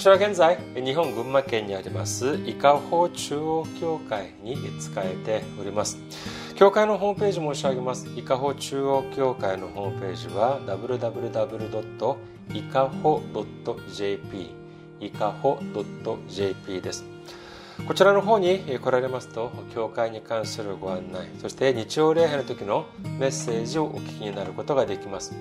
私は現在日本群馬県にあります伊香保中央教会に仕えております教会のホームページ申し上げます伊香保中央教会のホームページは www. いかほ .jp いかほ .jp ですこちらの方に来られますと教会に関するご案内そして日曜礼拝の時のメッセージをお聞きになることができます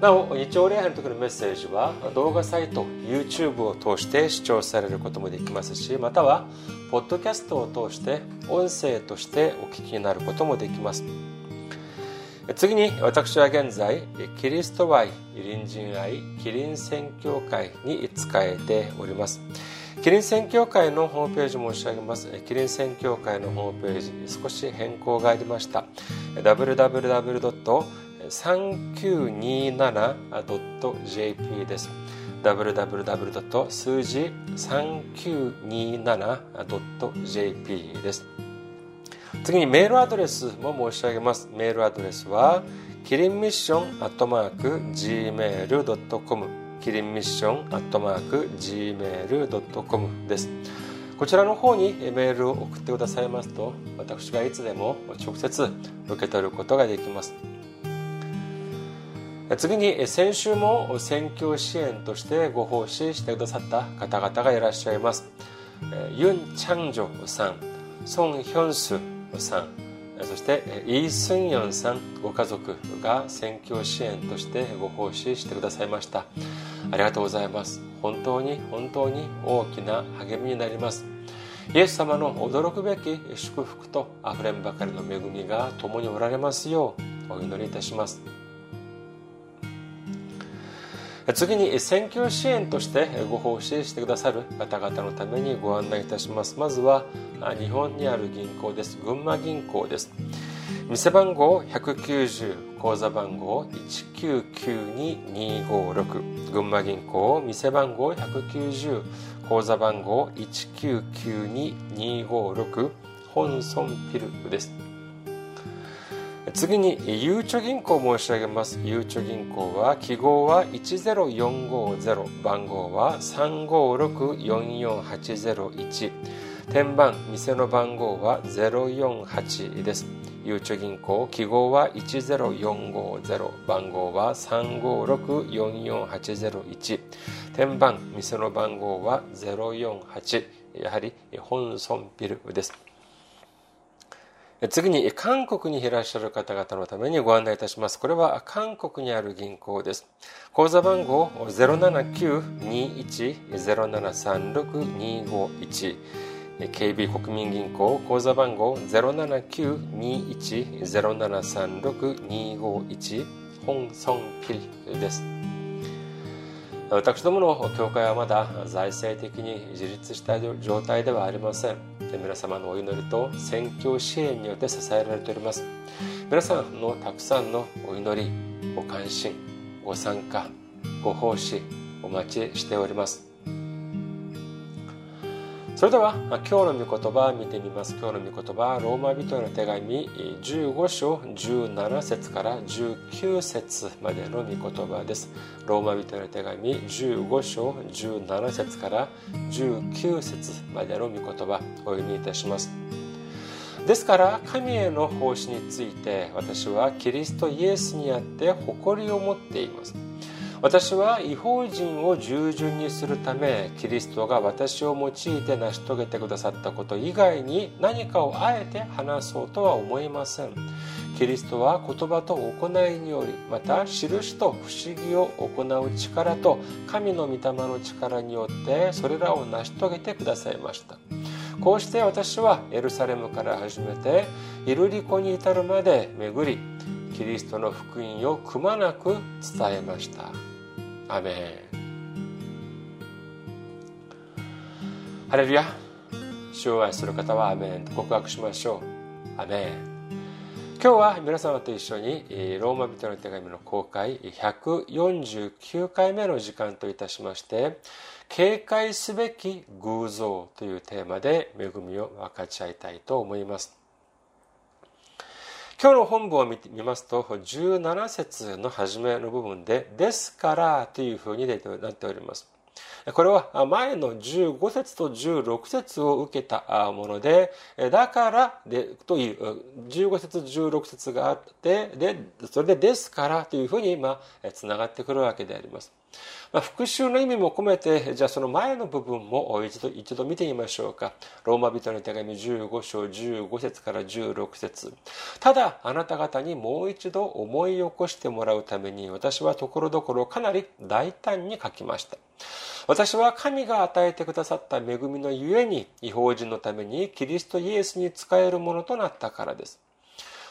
なお日曜礼拝の時のメッセージは動画サイト YouTube を通して視聴されることもできますしまたはポッドキャストを通して音声としてお聞きになることもできます。次に私は現在キリスト愛隣人愛キリン宣教会に仕えております。キリン宣教会のホームページ申し上げます。キリン宣教会のホームページ少し変更がありました。3927.jp です。www. 数字 3927.jp です。次にメールアドレスも申し上げます。メールアドレスはキリンミッションアットマーク gmail.com キリンミッションアットマーク gmail.com です。こちらの方にメールを送ってくださいますと私がいつでも直接受け取ることができます。次に先週も選挙支援としてご奉仕してくださった方々がいらっしゃいます。ユン・チャンジョさんソン・ヒョンスさんそしてイー・スンヨンさんご家族が選挙支援としてご奉仕してくださいました。ありがとうございます。本当に本当に大きな励みになります。イエス様の驚くべき祝福とあふれんばかりの恵みが共におられますようお祈りいたします。次に選挙支援としてご奉仕してくださる方々のためにご案内いたします。まずは日本にある銀行です。群馬銀行です。店番号190口座番号1992256群馬銀行店番号190口座番号1992256本村ピルです。次にゆうちょ銀行申し上げます。ゆうちょ銀行は記号は10450番号は35644801天番店の番号は048です。ゆうちょ銀行記号は10450番号は35644801天番店の番号は048やはり本村ビルです。次に韓国にいらっしゃる方々のためにご案内いたします。これは韓国にある銀行です。口座番号079-21-0736-251 KB 国民銀行口座番号079-21-0736-251本村ピリです。私どもの教会はまだ財政的に自立した状態ではありません。皆様のお祈りと宣教支援によって支えられております。皆さんのたくさんのお祈りご関心ご参加ご奉仕お待ちしております。それでは今日の御言葉を見てみます。今日の御言葉はローマ人への手紙15章17節から19節までの御言葉です。ローマ人への手紙15章17節から19節までの御言葉お読みいたします。ですから神への奉仕について私はキリストイエスにあって誇りを持っています。私は違法人を従順にするためキリストが私を用いて成し遂げてくださったこと以外に何かをあえて話そうとは思いません。キリストは言葉と行いによりまた印と不思議を行う力と神の御霊の力によってそれらを成し遂げてくださいました。こうして私はエルサレムから始めてイルリコに至るまで巡りキリストの福音をくまなく伝えました。アメンハレルヤ主を愛する方はアメンと告白しましょうアメン今日は皆様と一緒にローマ人の手紙の公開149回目の時間といたしまして警戒すべき偶像というテーマで恵みを分かち合いたいと思います今日の本文を見てみますと、17節の初めの部分で、ですからというふうになっております。これは前の15節と16節を受けたもので、だからでという15節16節があって、で、それでですからというふうに今、つながってくるわけであります。まあ、復習の意味も込めて、じゃあその前の部分も一度一度見てみましょうか。ローマ人の手紙15章15節から16節ただ、あなた方にもう一度思い起こしてもらうために、私はところどころかなり大胆に書きました。私は神が与えてくださった恵みのゆえに、違法人のためにキリストイエスに仕えるものとなったからです。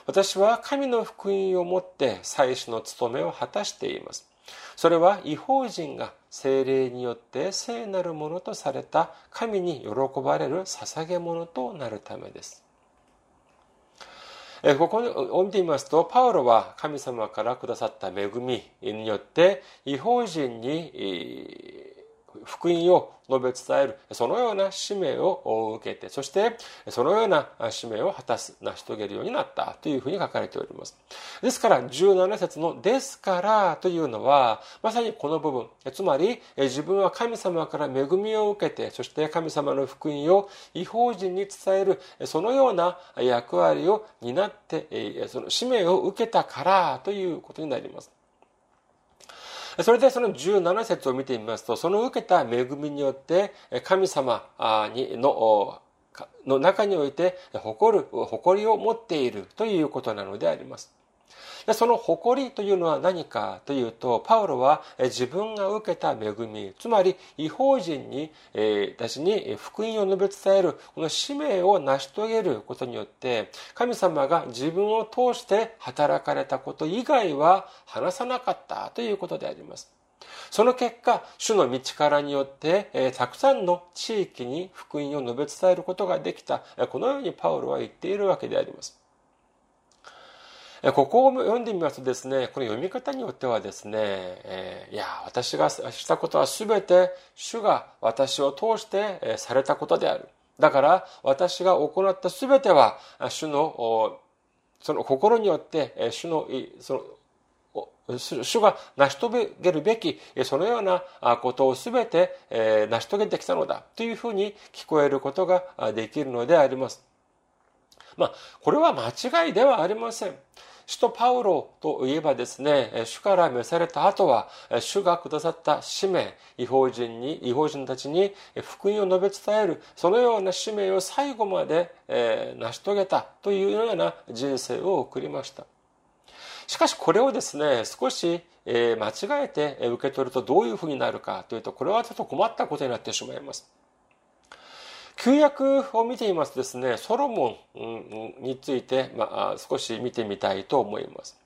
私は神の福音をもって祭司の務めを果たしています。それは違法人が精霊によって聖なるものとされた神に喜ばれる捧げ物となるためです。ここを見てみますと、パウロは神様からくださった恵みによって違法人に福音を述べ伝える、そのような使命を受けて、そしてそのような使命を果たす、成し遂げるようになったというふうに書かれております。ですから、17節のですからというのは、まさにこの部分、つまり自分は神様から恵みを受けて、そして神様の福音を違法人に伝える、そのような役割を担って、その使命を受けたからということになります。それでその17節を見てみますと、その受けた恵みによって、神様にのの中において誇る、誇りを持っているということなのであります。でその誇りというのは何かというと、パウロは自分が受けた恵み、つまり違法人に、えたちに福音を述べ伝える、この使命を成し遂げることによって、神様が自分を通して働かれたこと以外は話さなかったということであります。その結果、主の道からによって、えたくさんの地域に福音を述べ伝えることができた。このようにパウロは言っているわけであります。ここを読んでみますとですね、この読み方によってはですね、えー、いや、私がしたことは全て主が私を通してされたことである。だから、私が行った全ては、主の、その心によって、主の、その、主が成し遂げるべき、そのようなことを全て成し遂げてきたのだというふうに聞こえることができるのであります。まあ、これは間違いではありません。使徒パウロといえばですね、主から召された後は、主がくださった使命、違法人に、違法人たちに福音を述べ伝える、そのような使命を最後まで、え成し遂げたというような人生を送りました。しかしこれをですね、少し間違えて受け取るとどういうふうになるかというと、これはちょっと困ったことになってしまいます。旧約を見ていますとですね、ソロモンについて、まあ、少し見てみたいと思います。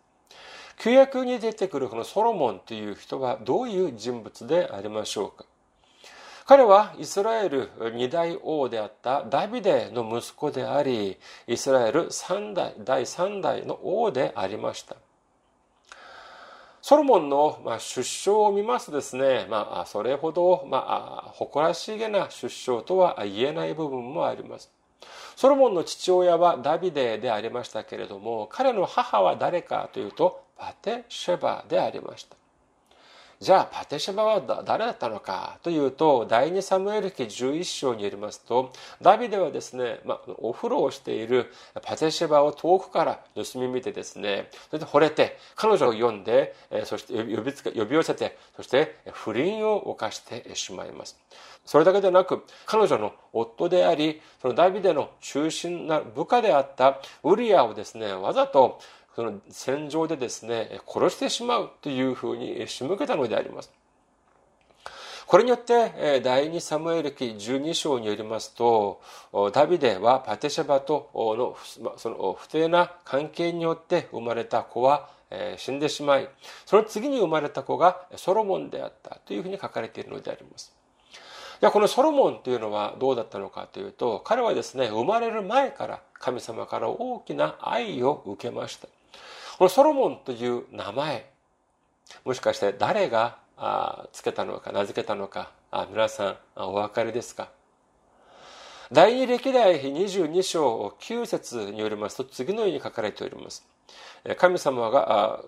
旧約に出てくるこのソロモンという人はどういう人物でありましょうか彼はイスラエル二大王であったダビデの息子であり、イスラエル三代、第三代の王でありました。ソロモンの、出生を見ますとですね、まあ、それほど、まあ、誇らしげな出生とは言えない部分もあります。ソロモンの父親はダビデでありましたけれども、彼の母は誰かというと、パテシェバでありました。じゃあパテシェバは誰だったのかというと第2サムエル記11章によりますとダビデはですね、まあ、お風呂をしているパテシェバを遠くから盗み見てですねそれで惚れて彼女を呼んでそして呼びつけ呼び寄せてそして不倫を犯してしまいます。それだけでなく彼女の夫でありそのダビデの中心な部下であったウリアをですねわざとその戦場でですね、殺してしまうというふうに仕向けたのであります。これによって、第2サムエル記12章によりますと、ダビデはパテシャバとのその不定な関係によって生まれた子は死んでしまい、その次に生まれた子がソロモンであったというふうに書かれているのであります。ではこのソロモンというのはどうだったのかというと、彼はですね、生まれる前から神様から大きな愛を受けました。このソロモンという名前、もしかして誰がつけたのか、名付けたのか、皆さんお分かりですか第二歴代22章9節によりますと次のように書かれております。神様が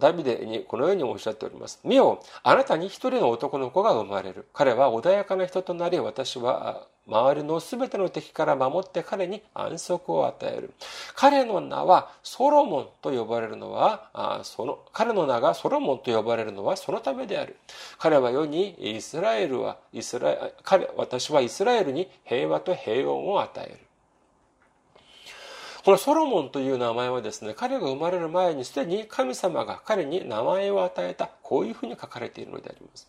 ダビデにこのようにおっしゃっております。見よ、あなたに一人の男の子が生まれる。彼は穏やかな人となり、私は周りのすべての敵から守って彼に安息を与える。彼の名はソロモンと呼ばれるのは、その、彼の名がソロモンと呼ばれるのはそのためである。彼は世にイスラエルは、イスラエ彼、私はイスラエルに平和と平穏を与える。このソロモンという名前はですね、彼が生まれる前にすでに神様が彼に名前を与えた、こういうふうに書かれているのであります。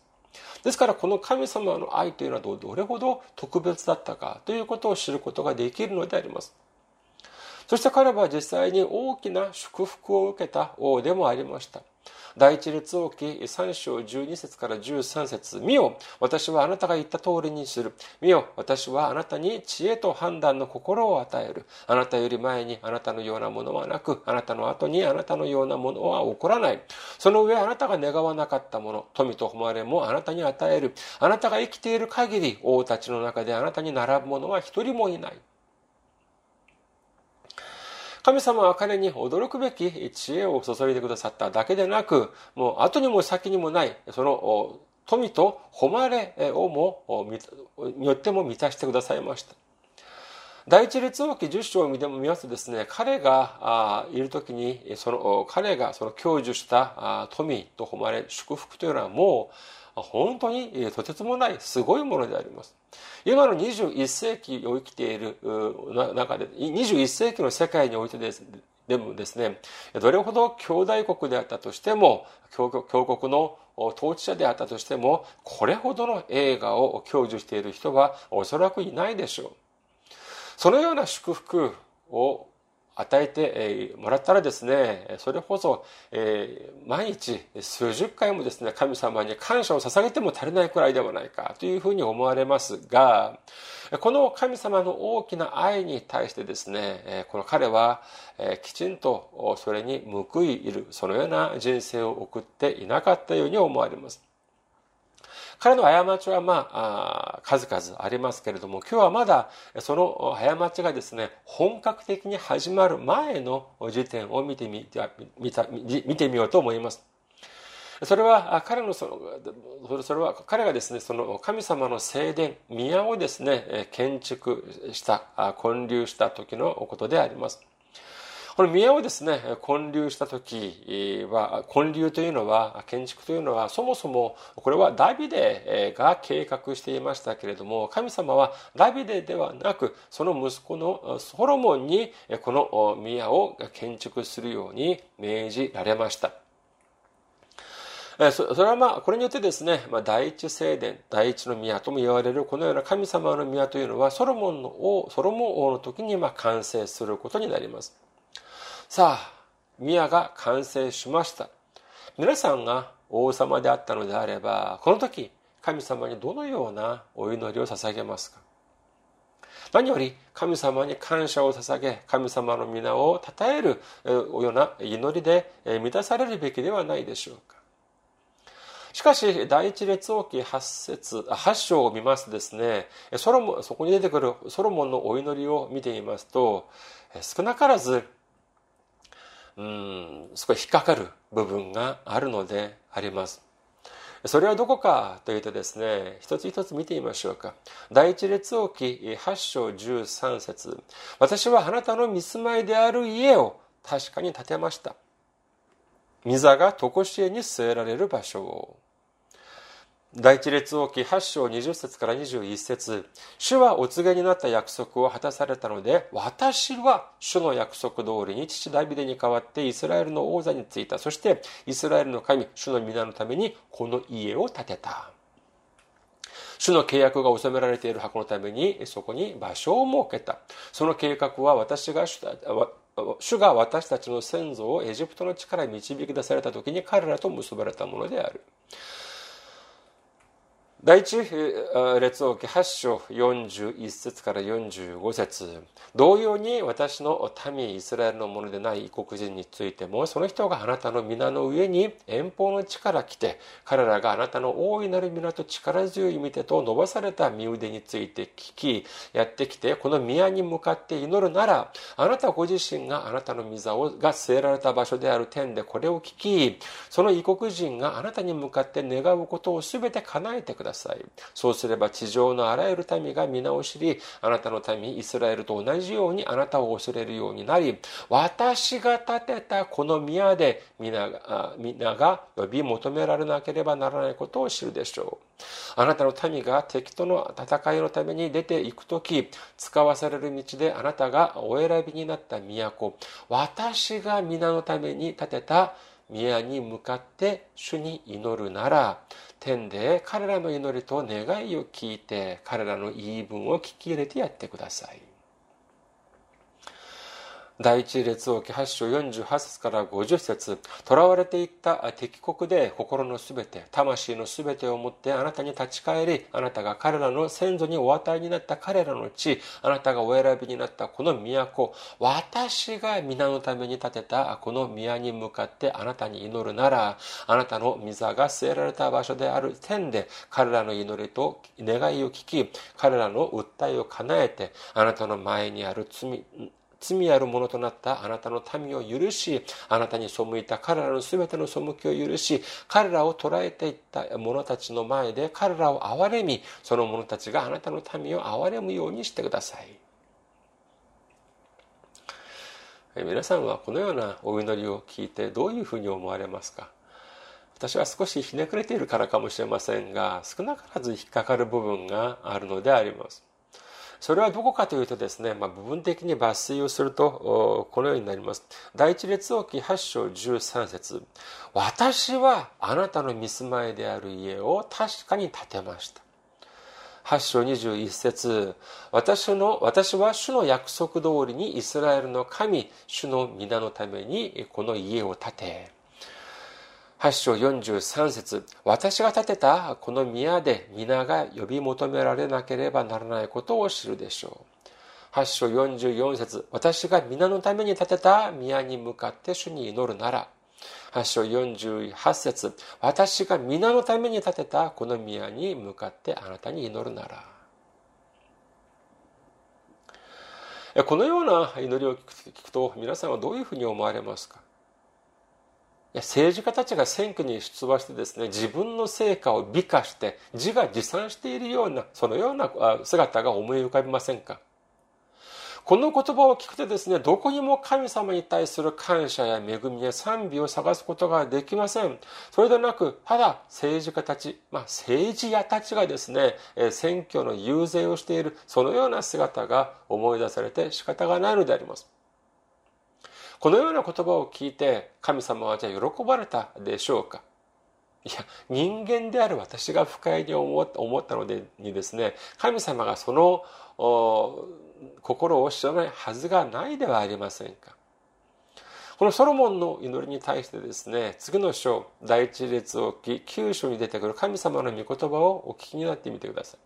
ですからこの神様の愛というのはどれほど特別だったかということを知ることができるのであります。そして彼は実際に大きな祝福を受けた王でもありました。第一列王記3章12節から13節見よ、私はあなたが言った通りにする。見よ、私はあなたに知恵と判断の心を与える。あなたより前にあなたのようなものはなく、あなたの後にあなたのようなものは起こらない。その上あなたが願わなかったもの、富と誉れもあなたに与える。あなたが生きている限り、王たちの中であなたに並ぶ者は一人もいない。神様は彼に驚くべき知恵を注いでくださっただけでなく、もう後にも先にもない、その富と誉れをも、によっても満たしてくださいました。第一列王記10章を見ますとですね、彼がいる時に、その、彼がその享受した富と誉れ、祝福というのはもう、本当にとてつもないすごいものであります。今の21世紀を生きている中で、21世紀の世界においてですでもですね、どれほど兄弟国であったとしても、強国の統治者であったとしても、これほどの映画を享受している人はおそらくいないでしょう。そのような祝福を与えてもらったらですね、それこそ、え毎日数十回もですね、神様に感謝を捧げても足りないくらいではないかというふうに思われますが、この神様の大きな愛に対してですね、この彼はきちんとそれに報いる、そのような人生を送っていなかったように思われます。彼の過ちはまあ、数々ありますけれども、今日はまだその過ちがですね、本格的に始まる前の時点を見てみ見た見てみようと思います。それは彼のその、それは彼がですね、その神様の聖殿、宮をですね、建築した、建立した時のことであります。この宮をですね、建立した時は、建立というのは、建築というのは、そもそも、これはダビデが計画していましたけれども、神様はダビデではなく、その息子のソロモンに、この宮を建築するように命じられました。それはまあ、これによってですね、まあ、第一聖殿、第一の宮とも言われるこのような神様の宮というのは、ソロモンの王、ソロモン王の時にまあ完成することになります。さあ、宮が完成しました。皆さんが王様であったのであれば、この時、神様にどのようなお祈りを捧げますか？何より神様に感謝を捧げ、神様の皆を称えるような祈りで満たされるべきではないでしょうか。しかし、第一列王記八節、八章を見ますとですね、ソロモン、そこに出てくるソロモンのお祈りを見てみますと、少なからずうん少し引っかかる部分があるのであります。それはどこかというとですね、一つ一つ見てみましょうか。第一列王記8章13節私はあなたの見住まいである家を確かに建てました。御座が常しえに据えられる場所を。第一列王記8章20節から21節主はお告げになった約束を果たされたので、私は主の約束通りに父ダビデに代わってイスラエルの王座についた。そして、イスラエルの神、主の皆のためにこの家を建てた。主の契約が収められている箱のためにそこに場所を設けた。その計画は私が主が私たちの先祖をエジプトの地から導き出された時に彼らと結ばれたものである。第一列王記8章41節から45節。同様に私の民イスラエルのものでない異国人についてもその人があなたの皆の上に遠方の地から来て彼らがあなたの大いなる皆と力強い見てと伸ばされた身腕について聞きやってきてこの宮に向かって祈るならあなたご自身があなたの御座が据えられた場所である天でこれを聞きその異国人があなたに向かって願うことを全て叶えてください。ださい。そうすれば地上のあらゆる民が皆を知りあなたの民イスラエルと同じようにあなたを恐れるようになり私が建てたこの宮で皆が皆が呼び求められなければならないことを知るでしょう。あなたの民が敵との戦いのために出ていく時使わされる道であなたがお選びになった都私が皆のために建てた宮に向かって主に祈るなら天で彼らの祈りと願いを聞いて彼らの言い分を聞き入れてやってください。第一列王記8章48節から50節。囚われていった敵国で心のすべて魂のすべてを持ってあなたに立ち返りあなたが彼らの先祖にお与えになった彼らの地あなたがお選びになったこの都私が皆のために建てたこの宮に向かってあなたに祈るならあなたの御座が据えられた場所である天で彼らの祈りと願いを聞き彼らの訴えを叶えてあなたの前にある罪罪あるものとなったあなたの民を許し、あなたに背いた彼らの全ての背きを許し、彼らを捕らえていった者たちの前で彼らを憐れみ、その者たちがあなたの民を憐れむようにしてください。皆さんはこのようなお祈りを聞いてどういうふうに思われますか？私は少しひねくれているからかもしれませんが少なからず引っかかる部分があるのでありますそれはどこかというとですね、まあ、部分的に抜粋をすると、このようになります。第一列王記8章13節私はあなたの見住まいである家を確かに建てました。8章21節私の、私は主の約束通りにイスラエルの神、主の皆のためにこの家を建て、8章43節私が建てたこの宮で皆が呼び求められなければならないことを知るでしょう。8章44節私が皆のために建てた宮に向かって主に祈るなら。8章48節私が皆のために建てたこの宮に向かってあなたに祈るなら。このような祈りを聞くと皆さんはどういうふうに思われますか？政治家たちが選挙に出馬してですね自分の成果を美化して自画自賛しているようなそのような姿が思い浮かびませんか？この言葉を聞くとですねどこにも神様に対する感謝や恵みや賛美を探すことができません。それでなくただ政治家たち、まあ、政治家たちがですね選挙の遊説をしているそのような姿が思い出されて仕方がないのであります。このような言葉を聞いて神様はじゃあ喜ばれたでしょうか？いや人間である私が不快に思ったのでにですね神様がその心を知らないはずがないではありませんか？このソロモンの祈りに対してですね次の章第一列を記9章に出てくる神様の御言葉をお聞きになってみてください。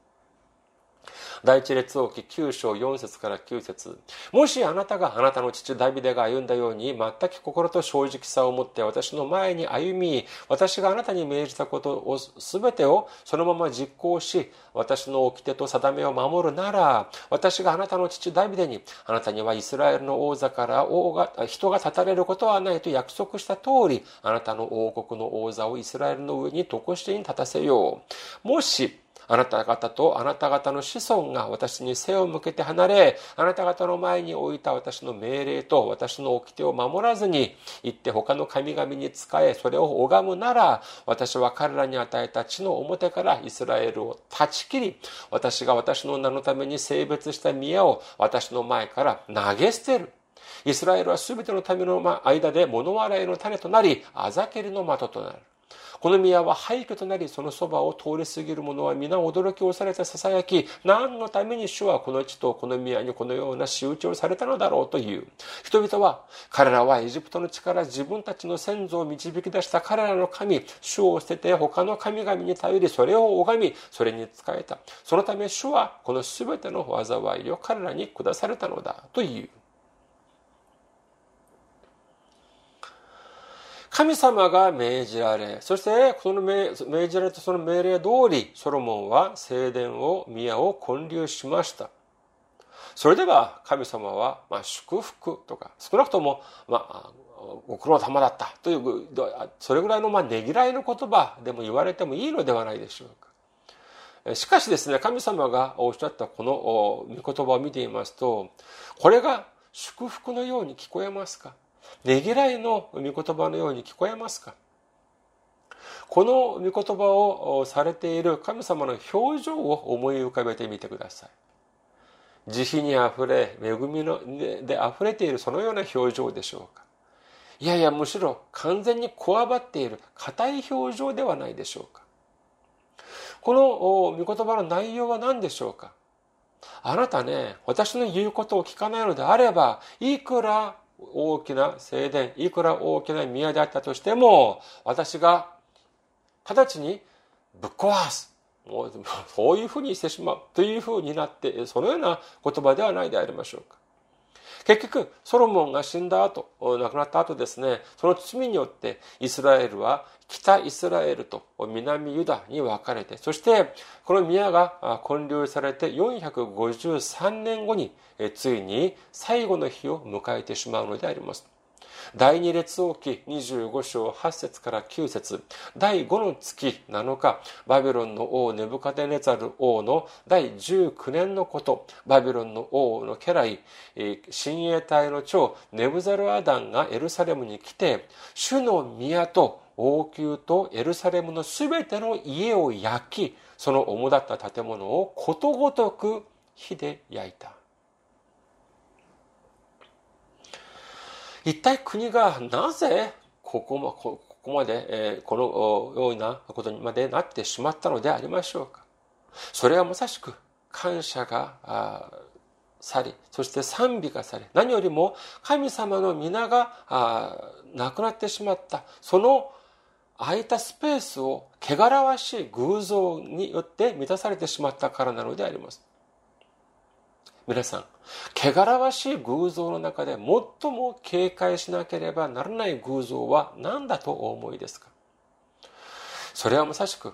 第一列王記9章4節から9節。もしあなたがあなたの父ダビデが歩んだように全く心と正直さを持って私の前に歩み私があなたに命じたことを全てをそのまま実行し私の掟と定めを守るなら私があなたの父ダビデにあなたにはイスラエルの王座から王が人が立たれることはないと約束した通りあなたの王国の王座をイスラエルの上にとこしてに立たせよう。もしあなた方とあなた方の子孫が私に背を向けて離れ、あなた方の前に置いた私の命令と私の掟を守らずに、行って他の神々に仕え、それを拝むなら、私は彼らに与えた地の表からイスラエルを断ち切り、私が私の名のために性別した宮を私の前から投げ捨てる。イスラエルは全ての民の間で物笑いの種となり、あざけりの的となる。この宮は廃墟となり、そのそばを通り過ぎる者は皆驚きをされて囁き、何のために主はこの地とこの宮にこのような仕打ちをされたのだろうという。人々は、彼らはエジプトの地から自分たちの先祖を導き出した彼らの神、主を捨てて他の神々に頼り、それを拝み、それに仕えた。そのため主はこの全ての災いを彼らに下されたのだという。神様が命じられ、そしてその命じられたその命令通り、ソロモンは聖殿を、宮を建立しました。それでは神様は、まあ、祝福とか、少なくとも、まあ、ご苦労様だったという、それぐらいのまあねぎらいの言葉でも言われてもいいのではないでしょうか。しかしですね、神様がおっしゃったこの御言葉を見ていますと、これが祝福のように聞こえますか？ねぎらいの御言葉のように聞こえますか？この御言葉をされている神様の表情を思い浮かべてみてください。慈悲にあふれ、恵みのであふれているそのような表情でしょうか？いやいや、むしろ完全にこわばっている硬い表情ではないでしょうか？この御言葉の内容は何でしょうか？あなたね、私の言うことを聞かないのであれば、いくら大きな聖殿、いくら大きな宮であったとしても、私が直ちにぶっ壊す。もう、そういうふうにしてしまうというふうになって、そのような言葉ではないでありましょうか。結局、ソロモンが死んだ後、亡くなった後ですね、その罪によってイスラエルは北イスラエルと南ユダに分かれて、そしてこの宮が建立されて453年後についに最後の日を迎えてしまうのであります。第二列王記25章8節から9節第5の月7日、バビロンの王ネブカデネザル王の第19年のこと、バビロンの王の家来、親衛隊の長ネブザルアダンがエルサレムに来て、主の宮と王宮とエルサレムのすべての家を焼き、その主だった建物をことごとく火で焼いた。一体国がなぜここまここまで、このようなことにまでなってしまったのでありましょうか？それはまさしく感謝が去り、そして賛美がされ、何よりも神様の皆がなくなってしまった、その空いたスペースを汚らわしい偶像によって満たされてしまったからなのであります。皆さん、汚らわしい偶像の中で最も警戒しなければならない偶像は何だとお思いですか？それはまさしく、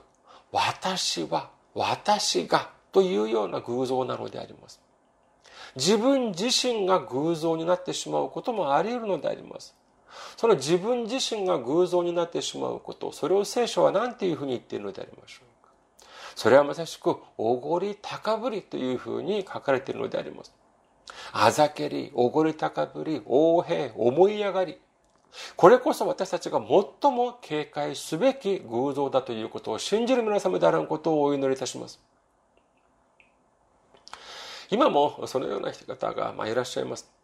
私は、私がというような偶像なのであります。自分自身が偶像になってしまうこともあり得るのであります。その自分自身が偶像になってしまうこと、それを聖書は何ていうふうに言っているのでありましょう？それはまさしく、おごり高ぶりというふうに書かれているのであります。あざけり、おごり高ぶり、横兵、思い上がり。これこそ私たちが最も警戒すべき偶像だということを信じる皆様であることをお祈りいたします。今もそのような方がいらっしゃいます。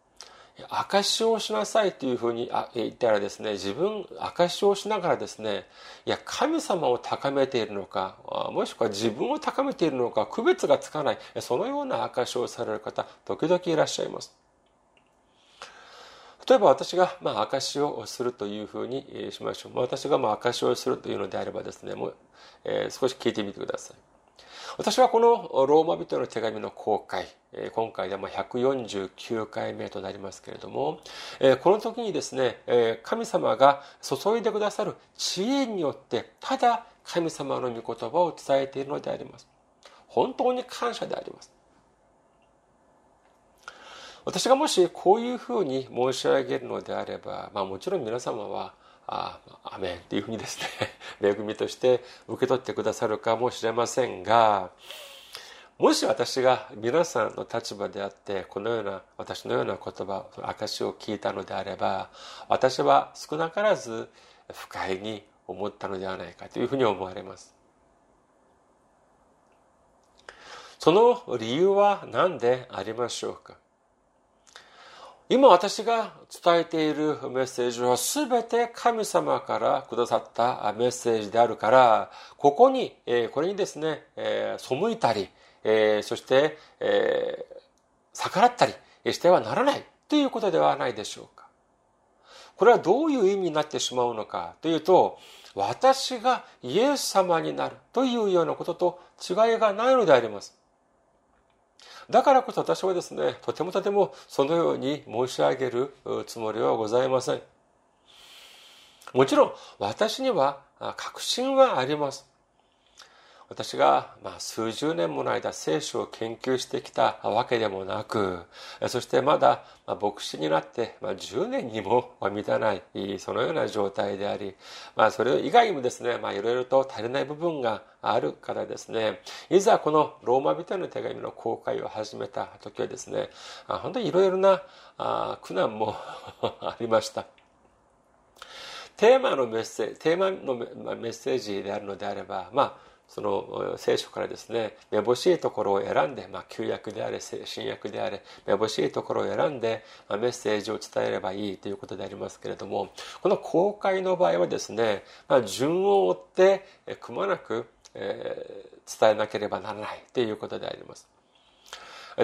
証しをしなさいというふうに言ったらですね、自分、証しをしながらですね、いや、神様を高めているのか、もしくは自分を高めているのか、区別がつかない、そのような証しをされる方、時々いらっしゃいます。例えば私が、まあ、証しをするというふうにしましょう。私が、まあ、証しをするというのであればですね、もう、えー、少し聞いてみてください。私はこのローマ人の手紙の公開、今回で149回目となりますけれども、この時にですね、神様が注いでくださる知恵によって、ただ神様の御言葉を伝えているのであります。本当に感謝であります。私がもしこういうふうに申し上げるのであれば、まあもちろん皆様はああ、アメンっていうふうにですね、恵みとして受け取ってくださるかもしれませんが、もし私が皆さんの立場であって、このような、私のような言葉、証を聞いたのであれば、私は少なからず不快に思ったのではないかというふうに思われます。その理由は何でありましょうか？今私が伝えているメッセージは全て神様からくださったメッセージであるから、ここに、これにですね、背いたり、そして、逆らったりしてはならないということではないでしょうか。これはどういう意味になってしまうのかというと、私がイエス様になるというようなことと違いがないのであります。だからこそ私はですね、とてもとてもそのように申し上げるつもりはございません。もちろん私には確信はあります。私が、まあ、数十年もの間聖書を研究してきたわけでもなく、そしてまだ、ま、牧師になって、まあ、10年にも満たない、そのような状態であり、まあ、それ以外にもですね、まあ、いろいろと足りない部分があるからですね、いざこのローマ人への手紙の公開を始めた時はですね、本当にいろいろな苦難も ありました。テーマのメッセージ、テーマのメッセージであるのであれば、まあ、その聖書からですねめぼしいところを選んで、まあ、旧約であれ新約であれめぼしいところを選んで、まあ、メッセージを伝えればいいということでありますけれどもこの公開の場合はですね、まあ、順を追ってくまなく、えー、伝えなければならないということであります。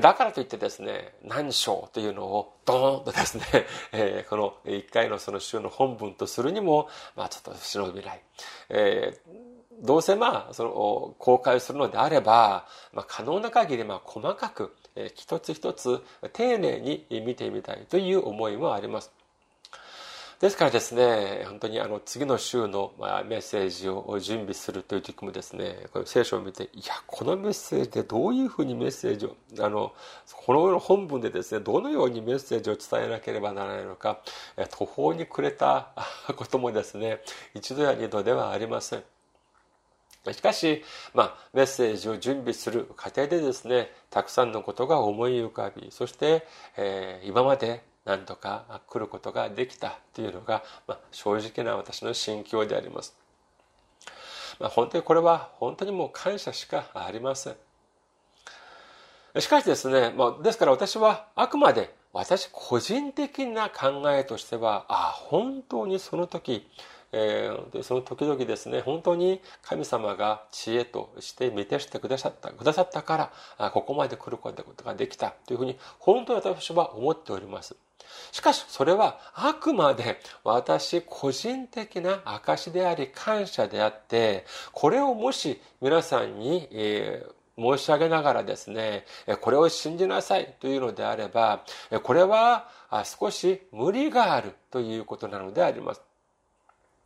だからといってですね、何章というのをドーンとですね、えー、この一回のその週の本文とするにも、まあちょっと忍びない。えーどうせまあ、その、公開するのであれば、まあ、可能な限りまあ、細かく、えー、一つ一つ丁寧に見てみたいという思いもあります。ですからですね、本当にあの次の週のメッセージを準備するという時もですね、こ聖書を見て、いや、このメッセージでどういうふうにメッセージを、あの、この本文でですね、どのようにメッセージを伝えなければならないのか、途方に暮れたこともですね、一度や二度ではありません。しかし、まあ、メッセージを準備する過程でですね、たくさんのことが思い浮かび、そして、えー、今まで何とか来ることができたというのが、まあ、正直な私の心境であります。まあ、本当にこれは本当にもう感謝しかありません。しかしですね、まあ、ですから私はあくまで私個人的な考えとしては、ああ、本当にその時、えー、その時々ですね、本当に神様が知恵として満たしてくださった、くださったから、ここまで来ることができたというふうに、本当に私は思っております。しかし、それはあくまで私個人的な証であり感謝であって、これをもし皆さんに、えー申し上げながらですね、これを信じなさいというのであれば、これは少し無理があるということなのであります。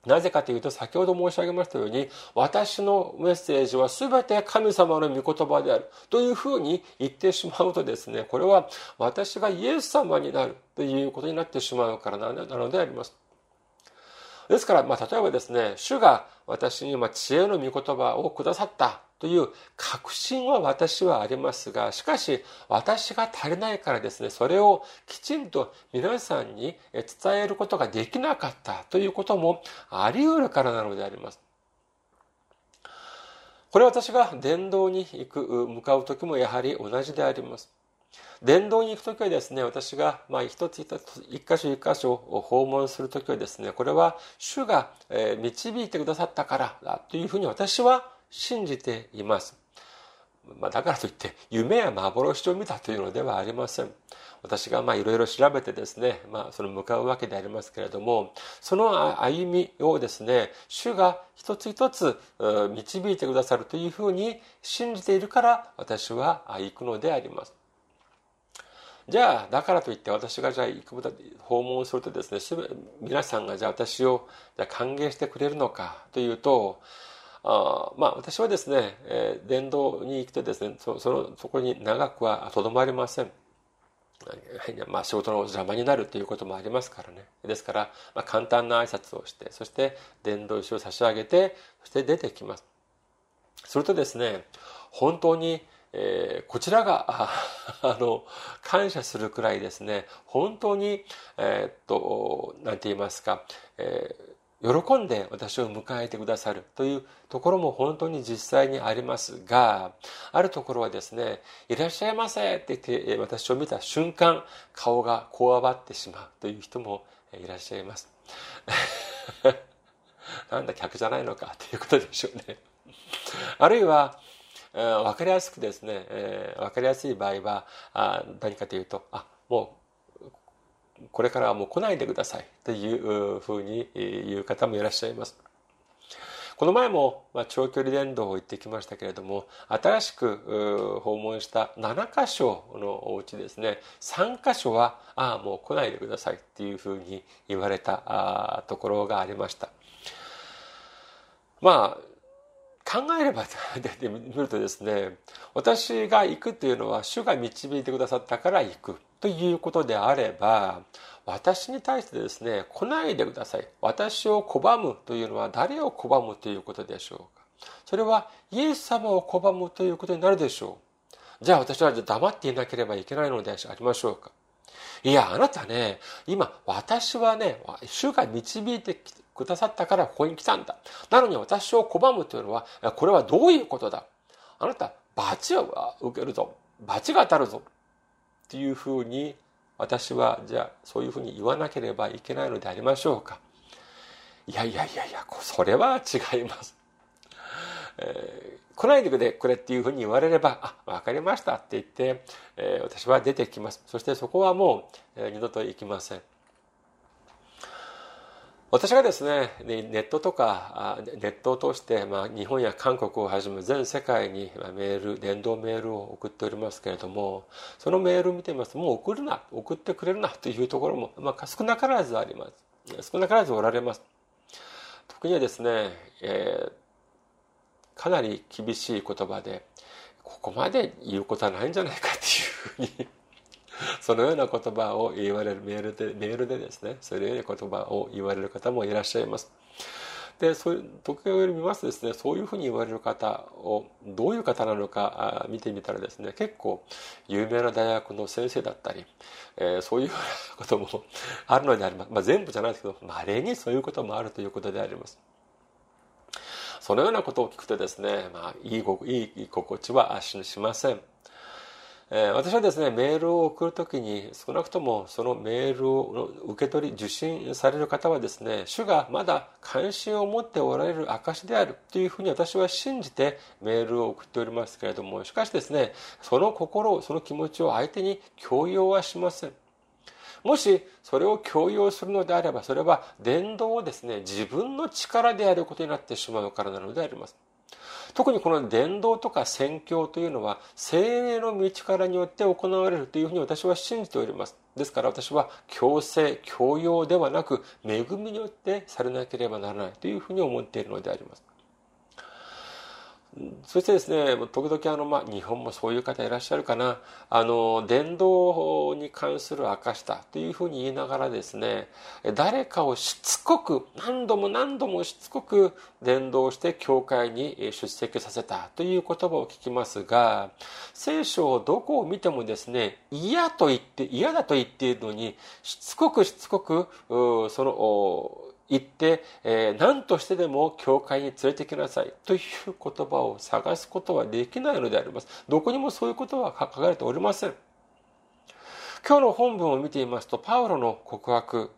なぜかというと、先ほど申し上げましたように、私のメッセージは全て神様の御言葉であるというふうに言ってしまうとですね、これは私がイエス様になるということになってしまうからなのであります。ですから、まあ、例えばですね、主が私に知恵の御言葉をくださったという確信は私はありますが、しかし私が足りないからですね、それをきちんと皆さんに伝えることができなかったということもあり得るからなのであります。これは私が伝道に行く、向かう時もやはり同じであります。伝道に行く時はですね、私が、まあ、一つ一つ、一箇所一箇所を訪問する時はですね、これは主が導いてくださったからだというふうに私は信じています。まあ、だからといって夢や幻を見たというのではありません。私がまあいろいろ調べてですね、まあその向かうわけでありますけれども、その歩みをですね、主が一つ一つ導いてくださるというふうに信じているから私は行くのであります。じゃあ、だからといって私がじゃあ行く訪問するとですね、皆さんがじゃあ私をじゃ歓迎してくれるのかというと、あまあ私はですね、えー、伝道に行くとですねそそのそこに長くはとどまりません。まあ、仕事の邪魔になるということもありますからね。ですから、まあ、簡単な挨拶をして、そして伝道書を差し上げて、そして出てきます。するとですね、本当に、えー、こちらが、あの、感謝するくらいですね、本当に、えー、っと、なんて言いますか、えー喜んで私を迎えてくださるというところも本当に実際にありますが、あるところはですね、いらっしゃいませって言って私を見た瞬間、顔がこわばってしまうという人もいらっしゃいます。なんだ客じゃないのかということでしょうね。あるいは、えー、分かりやすくですね、えー、分かりやすい場合はあ何かというとあもうこれからはもう来ないでくださいというふうに言う方もいらっしゃいます。この前も、まあ、長距離電動を行ってきましたけれども新しく訪問した7箇所のお家ですね3箇所はああもう来ないでくださいっていうふうに言われたところがありましたまあ考えれば で見るとですね私が行くというのは主が導いてくださったから行くということであれば私に対してですね来ないでください。私を拒むというのは誰を拒むということでしょうか。それはイエス様を拒むということになるでしょう。じゃあ私は黙っていなければいけないのでありましょうか。いやあなたね今私はね主が導いてくださったからここに来たんだ。なのに私を拒むというのは、これはどういうことだあなた、罰を受けるぞ。罰が当たるぞ。っていうふうに、私は、じゃあ、そういうふうに言わなければいけないのでありましょうか。いやいやいやいや、それは違います。え、来ないでくれっていうふうに言われれば、あ、わかりましたって言って、えー、私は出てきます。そしてそこはもう、えー、二度と行きません。私がですねネットとかネットを通して、まあ、日本や韓国をはじめ全世界にメール電動メールを送っておりますけれどもそのメールを見てみますともう送るな送ってくれるなというところも、まあ、少なからずあります少なからずおられます特にはですね、えー、かなり厳しい言葉でここまで言うことはないんじゃないかっていうふうにそのような言葉を言われるメールでメールでですねそういうような言葉を言われる方もいらっしゃいます。でそういう時計を見ますとですねそういうふうに言われる方をどういう方なのか見てみたらですね結構有名な大学の先生だったり、えー、そういうこともあるのであります、まあ、全部じゃないですけどまれにそういうこともあるということであります。そのようなことを聞くとですね、まあ、いいいい心地はしません。え私はですねメールを送るときに少なくともそのメールを受け取り受信される方はですね主がまだ関心を持っておられる証であるというふうに私は信じてメールを送っておりますけれどもしかしですねその心をその気持ちを相手に強要はしませんもしそれを強要するのであればそれは伝道をですね自分の力であることになってしまうからなのであります。特にこの伝道とか宣教というのは精霊の道からによって行われるというふうに私は信じております。ですから私は強制強要ではなく恵みによってされなければならないというふうに思っているのであります。そしてですね、時々あの、まあ、日本もそういう方いらっしゃるかな、あの、伝道に関する証だというふうに言いながらですね、誰かをしつこく、何度も何度もしつこく伝道して教会に出席させたという言葉を聞きますが、聖書をどこを見てもですね、嫌と言って、嫌だと言っているのに、しつこくしつこく、その、行って、えー、何としてでも教会に連れてきなさいという言葉を探すことはできないのであります。どこにもそういうことは書かれておりません。今日の本文を見ていますと、パウロの告白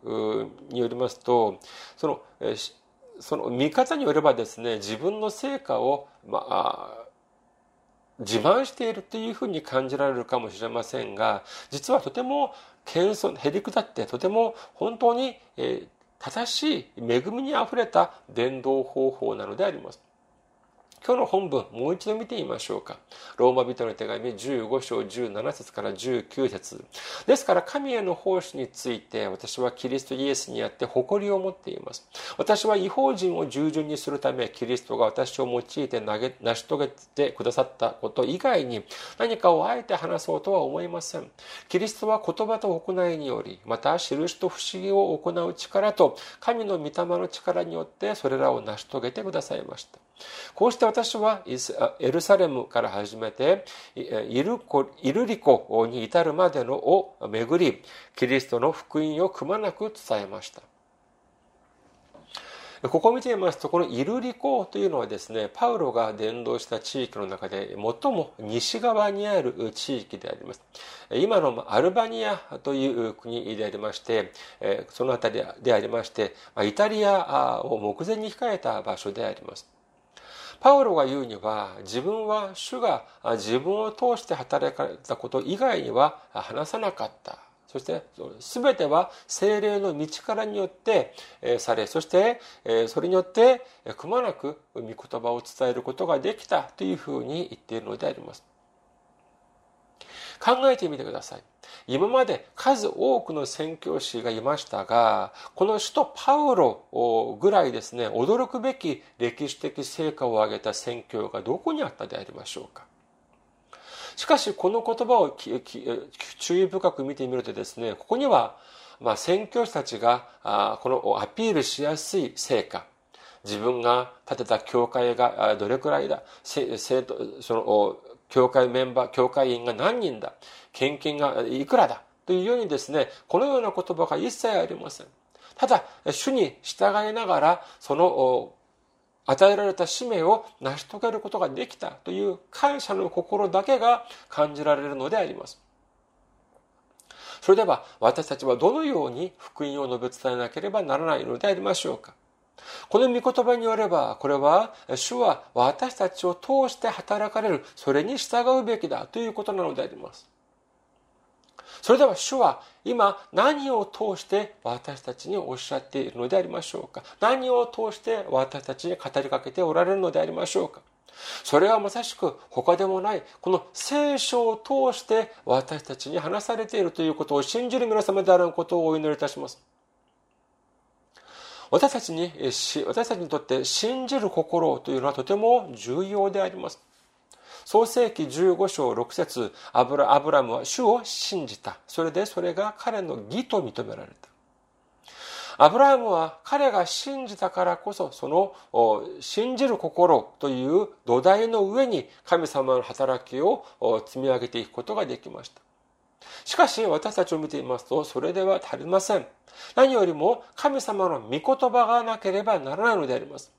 によりますと、その、えー、その見方によればですね、自分の成果を、まあ、自慢しているというふうに感じられるかもしれませんが、実はとても謙遜、へりくだってとても本当に、えー正しい恵みにあふれた伝道方法なのであります。今日の本文、もう一度見てみましょうか。ローマ人の手紙15章17節から19節ですから神への奉仕について私はキリストイエスにあって誇りを持っています。私は違法人を従順にするためキリストが私を用いて成し遂げてくださったこと以外に何かをあえて話そうとは思いません。キリストは言葉と行いにより、また印と不思議を行う力と神の御霊の力によってそれらを成し遂げてくださいました。こうして私はエルサレムから始めてイルコイルリコに至るまでのを巡りキリストの福音をくまなく伝えましたここを見てみますと、このイルリコというのはですね、パウロが伝道した地域の中で最も西側にある地域であります。今のアルバニアという国でありまして、その辺りでありまして、イタリアを目前に控えた場所であります。パウロが言うには、自分は主が自分を通して働かれたこと以外には話さなかった。そして全ては精霊の道からによってされそしてそれによってくまなく御言葉を伝えることができたというふうに言っているのであります考えてみてください今まで数多くの宣教師がいましたがこの首都パウロぐらいですね驚くべき歴史的成果を上げた宣教がどこにあったでありましょうか。しかし、この言葉を注意深く見てみるとですね、ここには、まあ、宣教師たちが、このアピールしやすい成果、自分が建てた教会がどれくらいだ、生徒、その、教会メンバー、教会員が何人だ、献金がいくらだ、というようにですね、このような言葉が一切ありません。ただ、主に従いながら、その与えられた使命を成し遂げることができたという感謝の心だけが感じられるのであります。それでは私たちはどのように福音を述べ伝えなければならないのでありましょうかこの御言葉によれば、これは、主は私たちを通して働かれる、それに従うべきだということなのであります。それでは主は今何を通して私たちにおっしゃっているのでありましょうか何を通して私たちに語りかけておられるのでありましょうかそれはまさしく他でもないこの聖書を通して私たちに話されているということを信じる皆様であることをお祈りいたします。私たちに、私たちにとって信じる心というのはとても重要であります。創世紀15章6節アブラアブラムは主を信じた。それでそれが彼の義と認められた。アブラハムは彼が信じたからこそその信じる心という土台の上に神様の働きを積み上げていくことができました。しかし私たちを見ていますとそれでは足りません。何よりも神様の御言葉がなければならないのであります。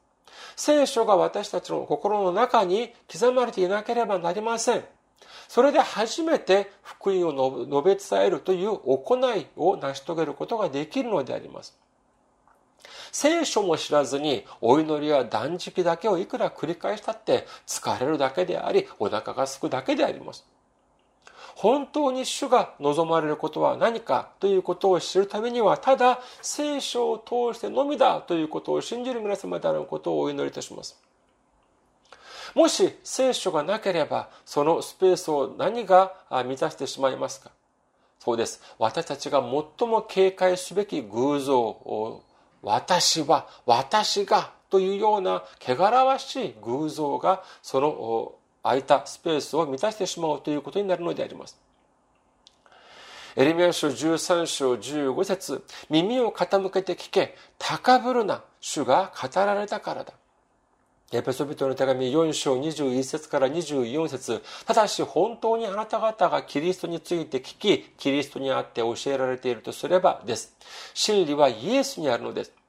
聖書が私たちの心の中に刻まれていなければなりません。それで初めて福音を述べ伝えるという行いを成し遂げることができるのであります。聖書も知らずにお祈りや断食だけをいくら繰り返したって疲れるだけでありお腹が空くだけであります。本当に主が望まれることは何かということを知るためには、ただ聖書を通してのみだということを信じる皆様であることをお祈りいたします。もし聖書がなければ、そのスペースを何が満たしてしまいますか？そうです。私たちが最も警戒すべき偶像を、私は、私がというような汚らわしい偶像がその空いたスペースを満たしてしまうということになるのであります。エレミア書13章15節耳を傾けて聞け、高ぶるな、主が語られたからだ。エペソビトの手紙4章21節から24節ただし本当にあなた方がキリストについて聞き、キリストにあって教えられているとすればです。真理はイエスにあるのです。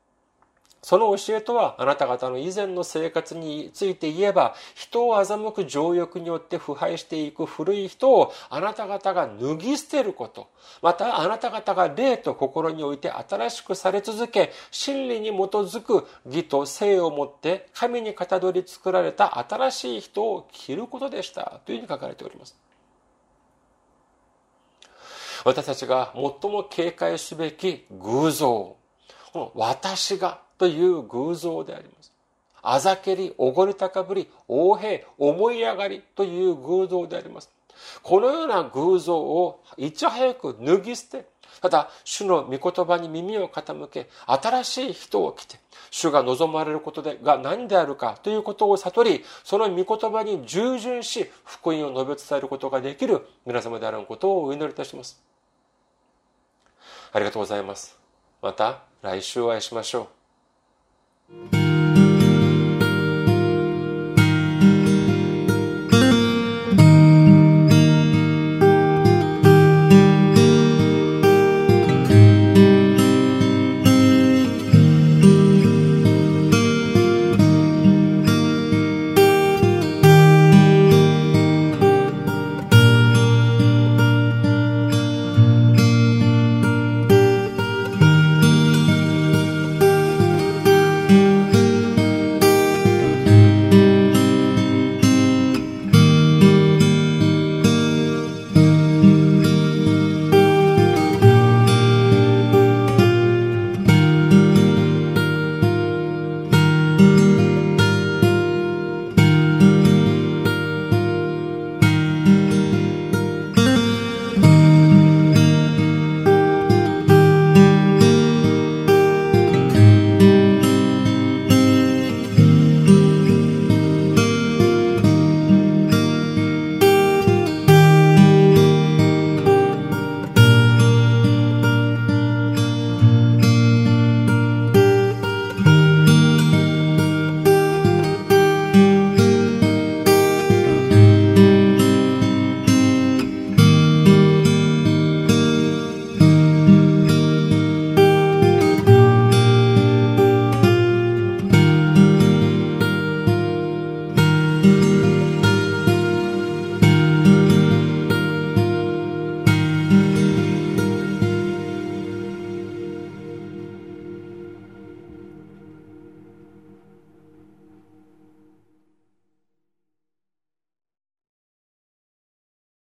その教えとはあなた方の以前の生活について言えば人を欺く情欲によって腐敗していく古い人をあなた方が脱ぎ捨てること。またあなた方が霊と心において新しくされ続け真理に基づく義と性をもって神にかたどり作られた新しい人を着ることでした。というふうに書かれております。私たちが最も警戒すべき偶像私がという偶像であります。あざけり、おごり高ぶり、横兵、思い上がりという偶像であります。このような偶像をいち早く脱ぎ捨て、ただ、主の御言葉に耳を傾け、新しい人を来て、主が望まれることでが何であるかということを悟り、その御言葉に従順し、福音を述べ伝えることができる皆様であることをお祈りいたします。ありがとうございます。また来週お会いしましょう。Thank you